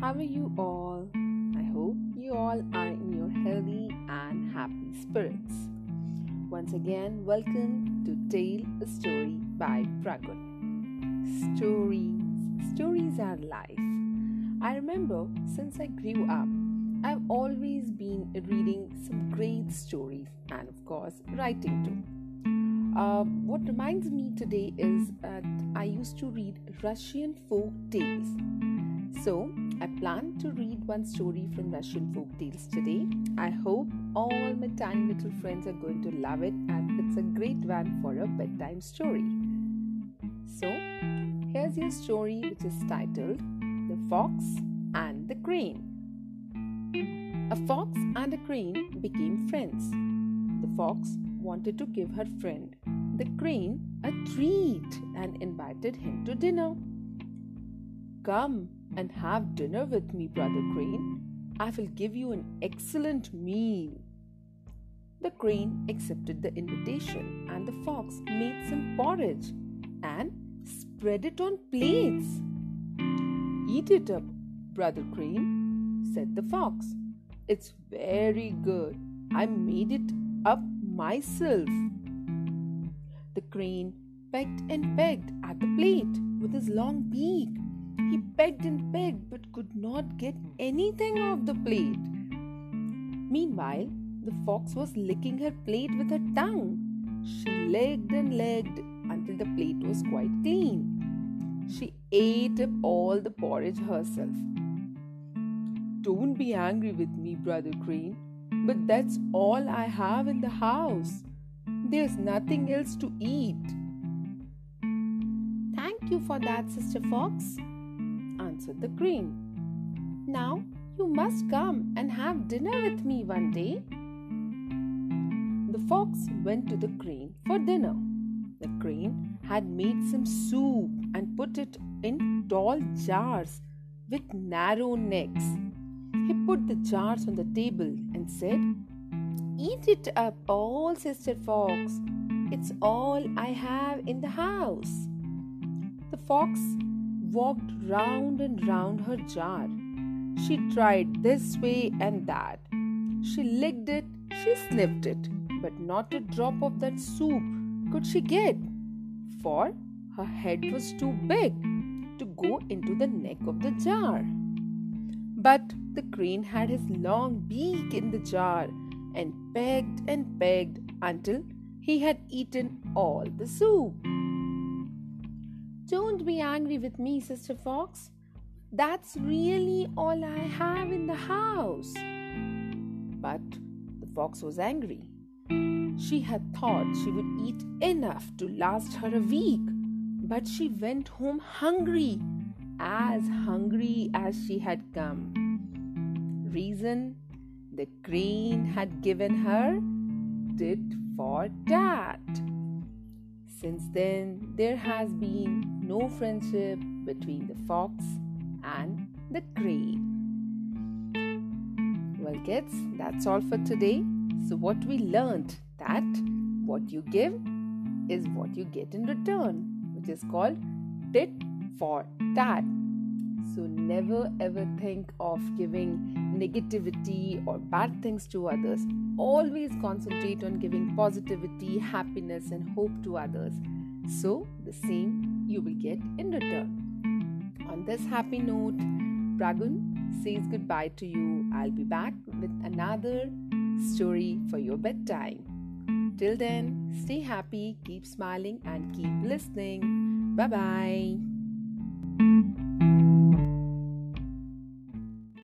How are you all? I hope you all are in your healthy and happy spirits. Once again, welcome to Tale a Story by Pragun. Stories, stories are life. I remember since I grew up, I've always been reading some great stories and, of course, writing too. Uh, what reminds me today is that I used to read Russian folk tales. So, I plan to read one story from Russian folk tales today. I hope all my tiny little friends are going to love it, and it's a great one for a bedtime story. So, here's your story, which is titled The Fox and the Crane. A fox and a crane became friends. The fox wanted to give her friend, the crane, a treat and invited him to dinner. Come and have dinner with me, Brother Crane. I will give you an excellent meal. The crane accepted the invitation, and the fox made some porridge and spread it on plates. Eat it up, Brother Crane, said the fox. It's very good. I made it up myself. The crane pecked and pecked at the plate with his long beak. He pecked and pecked but could not get anything off the plate. Meanwhile, the fox was licking her plate with her tongue. She licked and licked until the plate was quite clean. She ate up all the porridge herself. Don't be angry with me, Brother Crane, but that's all I have in the house. There's nothing else to eat. Thank you for that, Sister Fox, answered the crane. Now you must come and have dinner with me one day. The fox went to the crane for dinner. The crane had made some soup and put it in tall jars with narrow necks. He put the jars on the table and said, Eat it up all, Sister Fox. It's all I have in the house. The fox walked round and round her jar. She tried this way and that. She licked it, she sniffed it, but not a drop of that soup could she get, for her head was too big to go into the neck of the jar. But the crane had his long beak in the jar and begged and begged until he had eaten all the soup. Don't be angry with me, Sister Fox. That's really all I have in the house. But the fox was angry. She had thought she would eat enough to last her a week, but she went home hungry as hungry as she had come. Reason the crane had given her did for that. Since then, there has been no friendship between the fox and the crane. Well, kids, that's all for today. So, what we learned that what you give is what you get in return, which is called tit for tat. So, never ever think of giving negativity or bad things to others. Always concentrate on giving positivity, happiness, and hope to others. So, the same you will get in return. On this happy note, Pragun says goodbye to you. I'll be back with another story for your bedtime. Till then, stay happy, keep smiling, and keep listening. Bye bye.